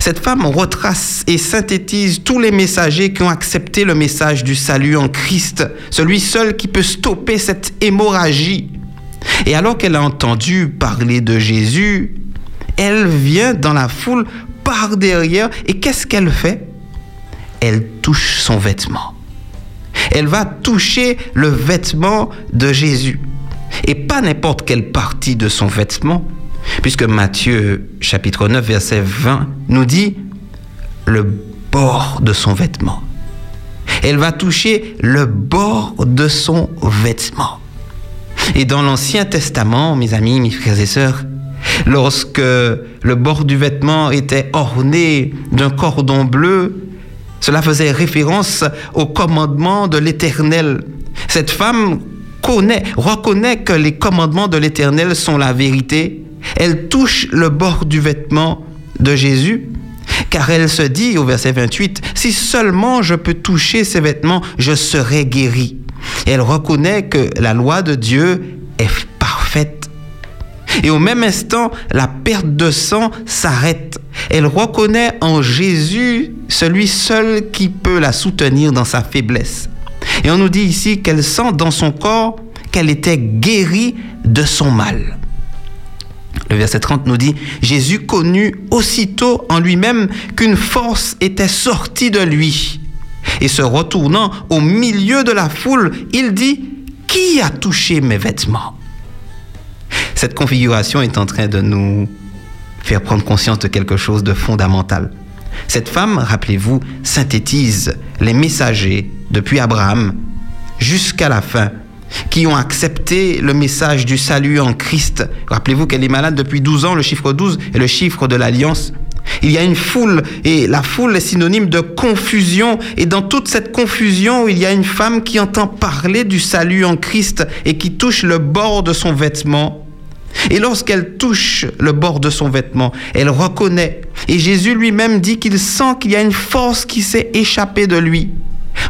Cette femme retrace et synthétise tous les messagers qui ont accepté le message du salut en Christ, celui seul qui peut stopper cette hémorragie. Et alors qu'elle a entendu parler de Jésus, elle vient dans la foule par derrière et qu'est-ce qu'elle fait? Elle touche son vêtement. Elle va toucher le vêtement de Jésus. Et pas n'importe quelle partie de son vêtement, puisque Matthieu chapitre 9 verset 20 nous dit le bord de son vêtement. Elle va toucher le bord de son vêtement. Et dans l'Ancien Testament, mes amis, mes frères et sœurs, lorsque le bord du vêtement était orné d'un cordon bleu, cela faisait référence au commandement de l'Éternel. Cette femme connaît, reconnaît que les commandements de l'Éternel sont la vérité. Elle touche le bord du vêtement de Jésus, car elle se dit au verset 28, Si seulement je peux toucher ces vêtements, je serai guérie. Elle reconnaît que la loi de Dieu est parfaite. Et au même instant, la perte de sang s'arrête. Elle reconnaît en Jésus celui seul qui peut la soutenir dans sa faiblesse. Et on nous dit ici qu'elle sent dans son corps qu'elle était guérie de son mal. Le verset 30 nous dit, Jésus connut aussitôt en lui-même qu'une force était sortie de lui. Et se retournant au milieu de la foule, il dit, Qui a touché mes vêtements? Cette configuration est en train de nous faire prendre conscience de quelque chose de fondamental. Cette femme, rappelez-vous, synthétise les messagers depuis Abraham jusqu'à la fin qui ont accepté le message du salut en Christ. Rappelez-vous qu'elle est malade depuis 12 ans, le chiffre 12 est le chiffre de l'alliance. Il y a une foule et la foule est synonyme de confusion et dans toute cette confusion, il y a une femme qui entend parler du salut en Christ et qui touche le bord de son vêtement. Et lorsqu'elle touche le bord de son vêtement, elle reconnaît. Et Jésus lui-même dit qu'il sent qu'il y a une force qui s'est échappée de lui.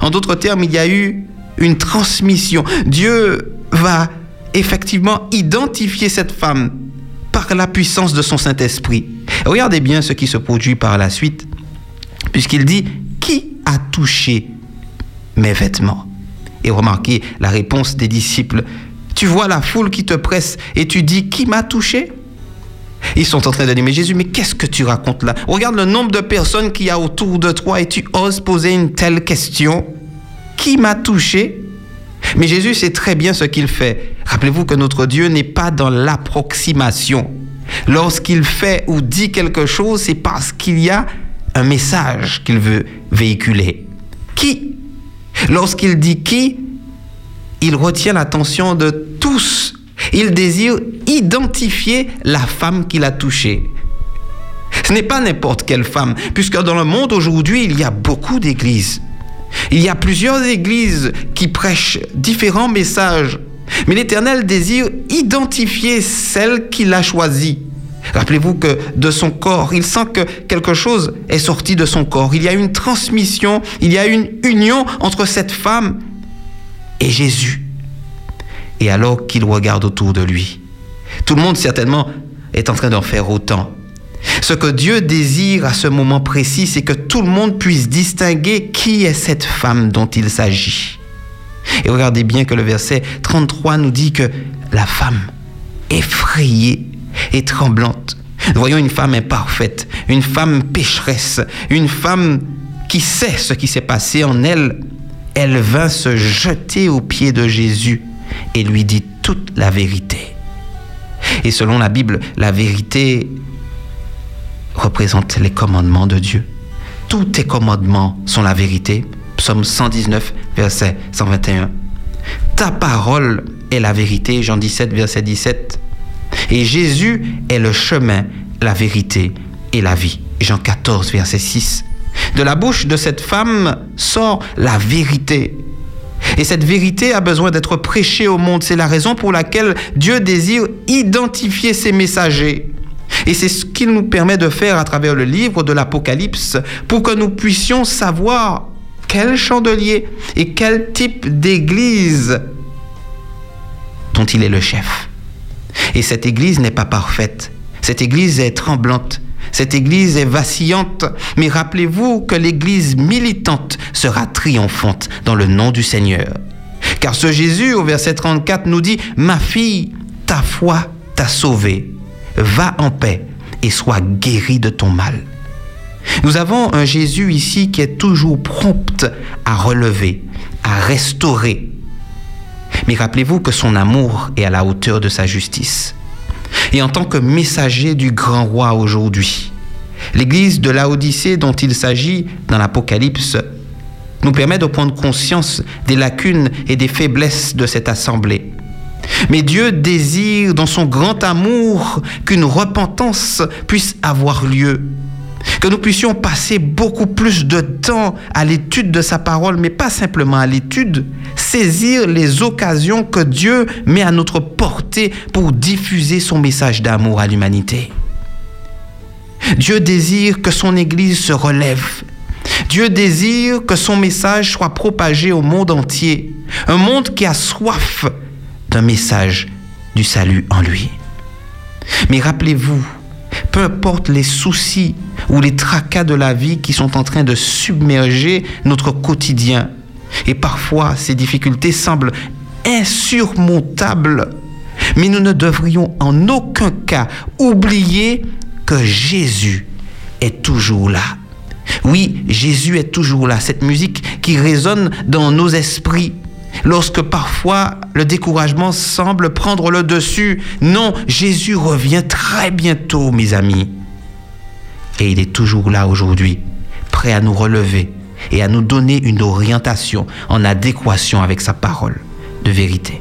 En d'autres termes, il y a eu une transmission. Dieu va effectivement identifier cette femme par la puissance de son Saint-Esprit. Regardez bien ce qui se produit par la suite, puisqu'il dit, qui a touché mes vêtements? Et remarquez la réponse des disciples. Tu vois la foule qui te presse et tu dis, qui m'a touché? Ils sont en train de dire, mais Jésus, mais qu'est-ce que tu racontes là? Regarde le nombre de personnes qu'il y a autour de toi et tu oses poser une telle question qui m'a touché Mais Jésus sait très bien ce qu'il fait. Rappelez-vous que notre Dieu n'est pas dans l'approximation. Lorsqu'il fait ou dit quelque chose, c'est parce qu'il y a un message qu'il veut véhiculer. Qui? Lorsqu'il dit qui, il retient l'attention de tous. Il désire identifier la femme qu'il a touchée. Ce n'est pas n'importe quelle femme, puisque dans le monde aujourd'hui, il y a beaucoup d'églises. Il y a plusieurs églises qui prêchent différents messages, mais l'Éternel désire identifier celle qu'il a choisie. Rappelez-vous que de son corps, il sent que quelque chose est sorti de son corps. Il y a une transmission, il y a une union entre cette femme et Jésus. Et alors qu'il regarde autour de lui, tout le monde certainement est en train d'en faire autant. Ce que Dieu désire à ce moment précis, c'est que tout le monde puisse distinguer qui est cette femme dont il s'agit. Et regardez bien que le verset 33 nous dit que la femme, effrayée et tremblante, voyons une femme imparfaite, une femme pécheresse, une femme qui sait ce qui s'est passé en elle, elle vint se jeter aux pieds de Jésus et lui dit toute la vérité. Et selon la Bible, la vérité représente les commandements de Dieu. Tous tes commandements sont la vérité. Psaume 119, verset 121. Ta parole est la vérité. Jean 17, verset 17. Et Jésus est le chemin, la vérité et la vie. Jean 14, verset 6. De la bouche de cette femme sort la vérité. Et cette vérité a besoin d'être prêchée au monde. C'est la raison pour laquelle Dieu désire identifier ses messagers. Et c'est ce qu'il nous permet de faire à travers le livre de l'Apocalypse pour que nous puissions savoir quel chandelier et quel type d'église dont il est le chef. Et cette Église n'est pas parfaite. Cette Église est tremblante. Cette Église est vacillante. Mais rappelez-vous que l'Église militante sera triomphante dans le nom du Seigneur. Car ce Jésus, au verset 34, nous dit, Ma fille, ta foi t'a sauvée. Va en paix et sois guérie de ton mal. Nous avons un Jésus ici qui est toujours prompt à relever, à restaurer. Mais rappelez-vous que son amour est à la hauteur de sa justice. Et en tant que messager du grand roi aujourd'hui, l'Église de Laodicée dont il s'agit dans l'Apocalypse nous permet de prendre conscience des lacunes et des faiblesses de cette assemblée. Mais Dieu désire dans son grand amour qu'une repentance puisse avoir lieu que nous puissions passer beaucoup plus de temps à l'étude de sa parole, mais pas simplement à l'étude, saisir les occasions que Dieu met à notre portée pour diffuser son message d'amour à l'humanité. Dieu désire que son Église se relève. Dieu désire que son message soit propagé au monde entier. Un monde qui a soif d'un message du salut en lui. Mais rappelez-vous, peu importe les soucis ou les tracas de la vie qui sont en train de submerger notre quotidien. Et parfois, ces difficultés semblent insurmontables. Mais nous ne devrions en aucun cas oublier que Jésus est toujours là. Oui, Jésus est toujours là. Cette musique qui résonne dans nos esprits. Lorsque parfois le découragement semble prendre le dessus, non, Jésus revient très bientôt, mes amis. Et il est toujours là aujourd'hui, prêt à nous relever et à nous donner une orientation en adéquation avec sa parole de vérité.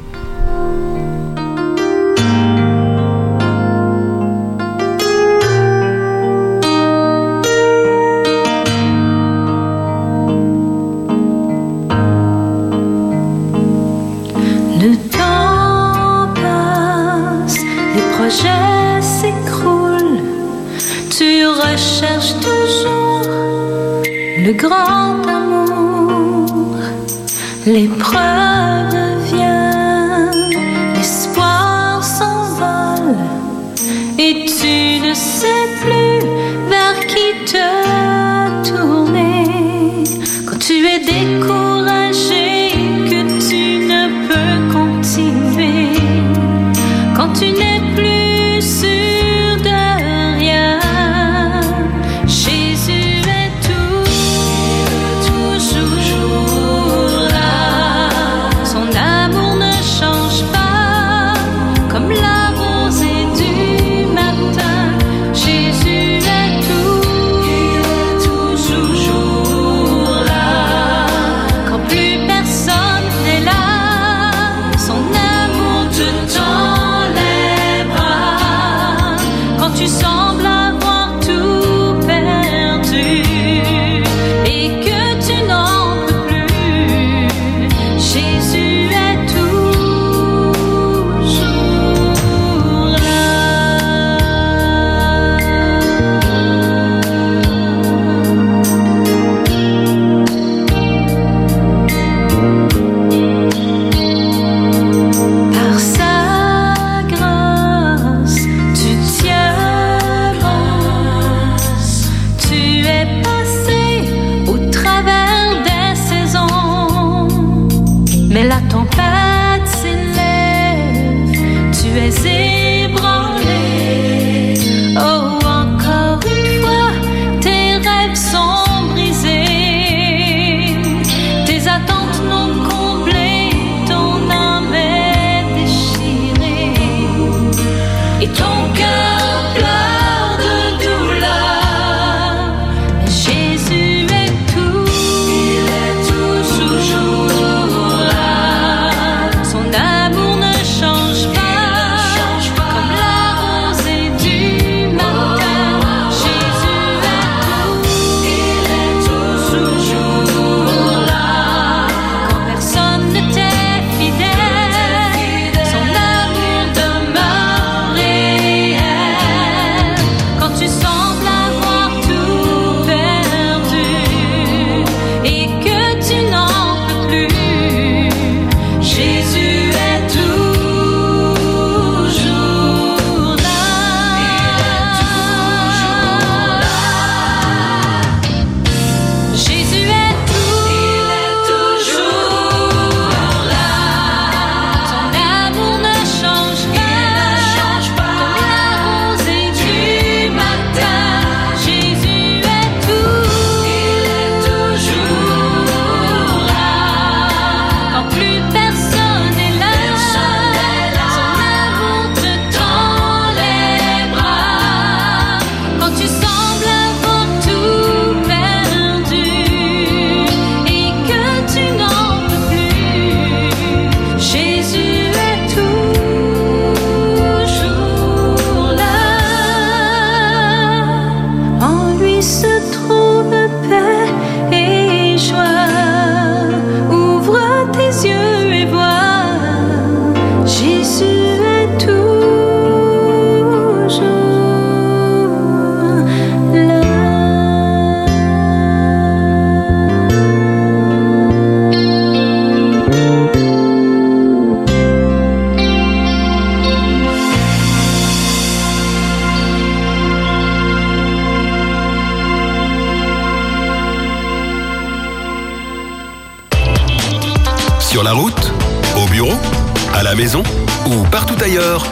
Ou partout ailleurs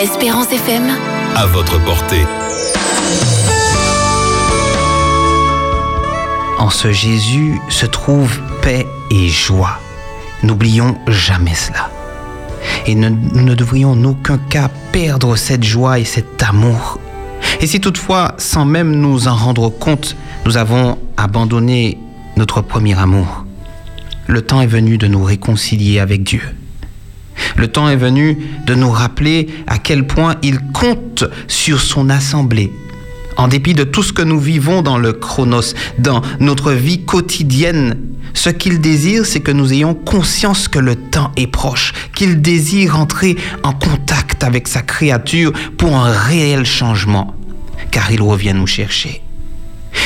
Espérance FM. À votre portée. En ce Jésus se trouve paix et joie. N'oublions jamais cela. Et ne- nous ne devrions en aucun cas perdre cette joie et cet amour. Et si toutefois, sans même nous en rendre compte, nous avons abandonné notre premier amour, le temps est venu de nous réconcilier avec Dieu. Le temps est venu de nous rappeler à quel point il compte sur son assemblée. En dépit de tout ce que nous vivons dans le chronos, dans notre vie quotidienne, ce qu'il désire, c'est que nous ayons conscience que le temps est proche, qu'il désire entrer en contact avec sa créature pour un réel changement, car il revient nous chercher.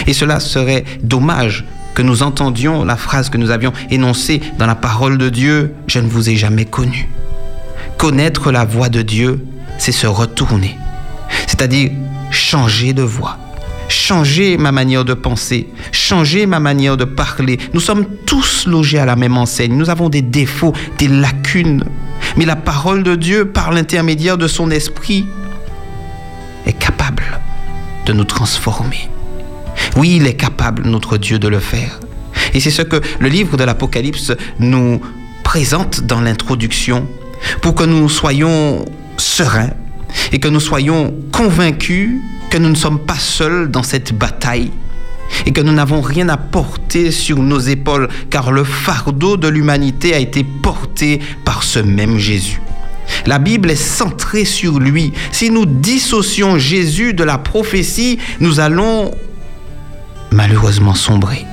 Et cela serait dommage que nous entendions la phrase que nous avions énoncée dans la parole de Dieu, Je ne vous ai jamais connu. Connaître la voix de Dieu, c'est se retourner, c'est-à-dire changer de voix, changer ma manière de penser, changer ma manière de parler. Nous sommes tous logés à la même enseigne, nous avons des défauts, des lacunes, mais la parole de Dieu, par l'intermédiaire de son esprit, est capable de nous transformer. Oui, il est capable, notre Dieu, de le faire. Et c'est ce que le livre de l'Apocalypse nous présente dans l'introduction pour que nous soyons sereins et que nous soyons convaincus que nous ne sommes pas seuls dans cette bataille et que nous n'avons rien à porter sur nos épaules car le fardeau de l'humanité a été porté par ce même Jésus. La Bible est centrée sur lui. Si nous dissocions Jésus de la prophétie, nous allons malheureusement sombrer.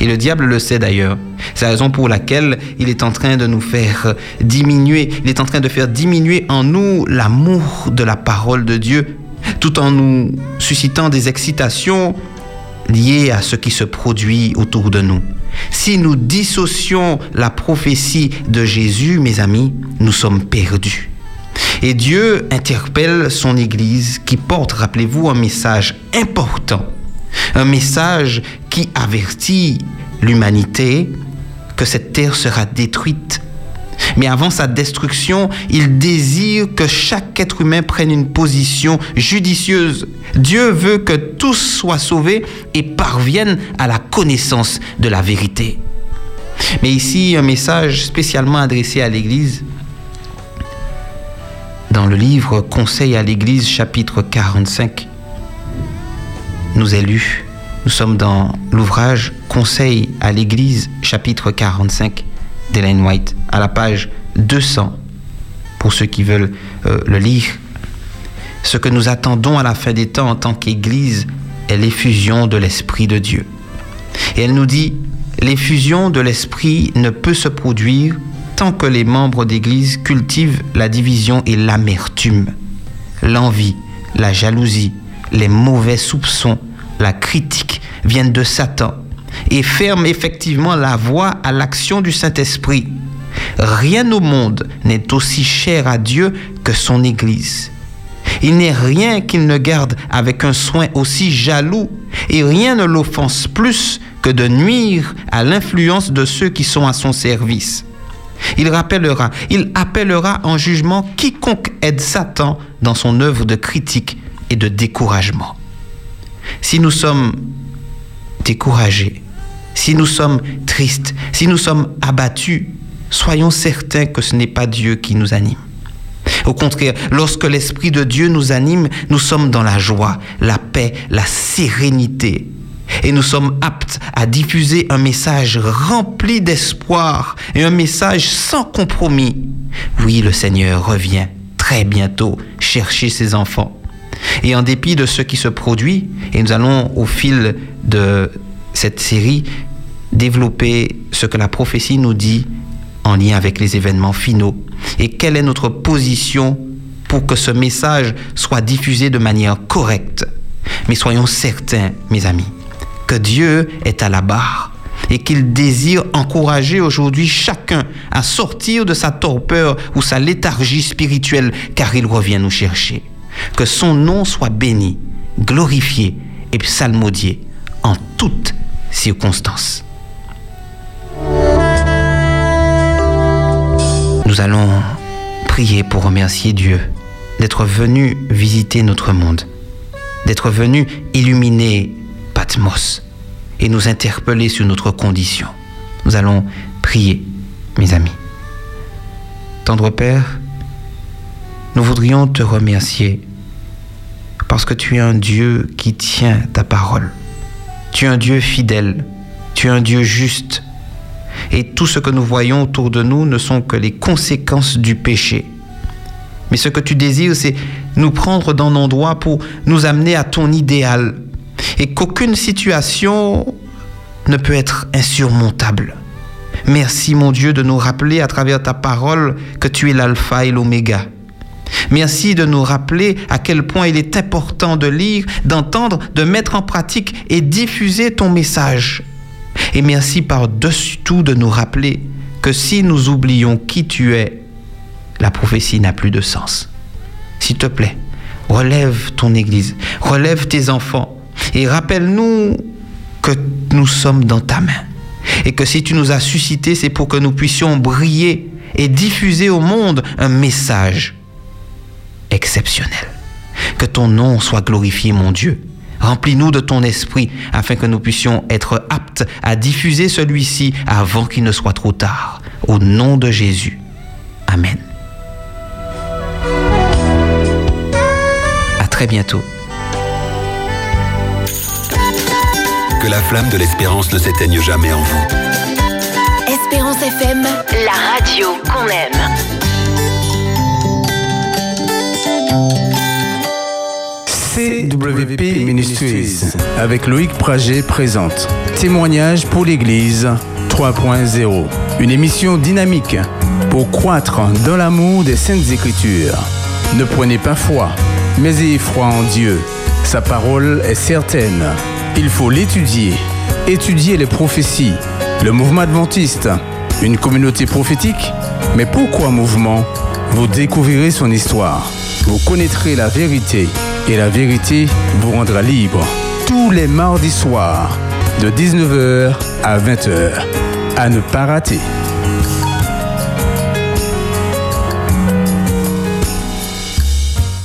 Et le diable le sait d'ailleurs. C'est la raison pour laquelle il est en train de nous faire diminuer, il est en train de faire diminuer en nous l'amour de la parole de Dieu, tout en nous suscitant des excitations liées à ce qui se produit autour de nous. Si nous dissocions la prophétie de Jésus, mes amis, nous sommes perdus. Et Dieu interpelle son Église qui porte, rappelez-vous, un message important, un message qui avertit l'humanité que cette terre sera détruite. Mais avant sa destruction, il désire que chaque être humain prenne une position judicieuse. Dieu veut que tous soient sauvés et parviennent à la connaissance de la vérité. Mais ici, un message spécialement adressé à l'Église. Dans le livre Conseil à l'Église, chapitre 45, nous est lu. Nous sommes dans l'ouvrage Conseil à l'Église, chapitre 45 d'Ellen White, à la page 200, pour ceux qui veulent euh, le lire. Ce que nous attendons à la fin des temps en tant qu'Église est l'effusion de l'Esprit de Dieu. Et elle nous dit, l'effusion de l'Esprit ne peut se produire tant que les membres d'Église cultivent la division et l'amertume, l'envie, la jalousie, les mauvais soupçons, la critique viennent de Satan et ferment effectivement la voie à l'action du Saint-Esprit. Rien au monde n'est aussi cher à Dieu que son Église. Il n'est rien qu'il ne garde avec un soin aussi jaloux, et rien ne l'offense plus que de nuire à l'influence de ceux qui sont à son service. Il rappellera, il appellera en jugement quiconque aide Satan dans son œuvre de critique et de découragement. Si nous sommes découragés, si nous sommes tristes, si nous sommes abattus, soyons certains que ce n'est pas Dieu qui nous anime. Au contraire, lorsque l'Esprit de Dieu nous anime, nous sommes dans la joie, la paix, la sérénité. Et nous sommes aptes à diffuser un message rempli d'espoir et un message sans compromis. Oui, le Seigneur revient très bientôt chercher ses enfants. Et en dépit de ce qui se produit, et nous allons au fil de cette série développer ce que la prophétie nous dit en lien avec les événements finaux et quelle est notre position pour que ce message soit diffusé de manière correcte? Mais soyons certains, mes amis, que Dieu est à la barre et qu'il désire encourager aujourd'hui chacun à sortir de sa torpeur ou sa léthargie spirituelle car il revient nous chercher. Que son nom soit béni, glorifié et psalmodié en toutes circonstances. nous allons prier pour remercier Dieu d'être venu visiter notre monde, d'être venu illuminer Patmos et nous interpeller sur notre condition. Nous allons prier, mes amis. Tendre Père, nous voudrions te remercier parce que tu es un Dieu qui tient ta parole. Tu es un Dieu fidèle, tu es un Dieu juste. Et tout ce que nous voyons autour de nous ne sont que les conséquences du péché. Mais ce que tu désires, c'est nous prendre dans nos droits pour nous amener à ton idéal. Et qu'aucune situation ne peut être insurmontable. Merci mon Dieu de nous rappeler à travers ta parole que tu es l'alpha et l'oméga. Merci de nous rappeler à quel point il est important de lire, d'entendre, de mettre en pratique et diffuser ton message. Et merci par-dessus tout de nous rappeler que si nous oublions qui tu es, la prophétie n'a plus de sens. S'il te plaît, relève ton Église, relève tes enfants et rappelle-nous que nous sommes dans ta main. Et que si tu nous as suscités, c'est pour que nous puissions briller et diffuser au monde un message exceptionnel. Que ton nom soit glorifié, mon Dieu. Remplis-nous de ton esprit afin que nous puissions être aptes à diffuser celui-ci avant qu'il ne soit trop tard. Au nom de Jésus. Amen. À très bientôt. Que la flamme de l'espérance ne s'éteigne jamais en vous. Espérance FM, la radio qu'on aime. CWP Ministries avec Loïc Prager présente Témoignage pour l'Église 3.0. Une émission dynamique pour croître dans l'amour des Saintes Écritures. Ne prenez pas foi, mais ayez foi en Dieu. Sa parole est certaine. Il faut l'étudier. Étudier les prophéties. Le mouvement adventiste, une communauté prophétique. Mais pourquoi mouvement? Vous découvrirez son histoire. Vous connaîtrez la vérité et la vérité vous rendra libre. Tous les mardis soirs, de 19h à 20h. À ne pas rater.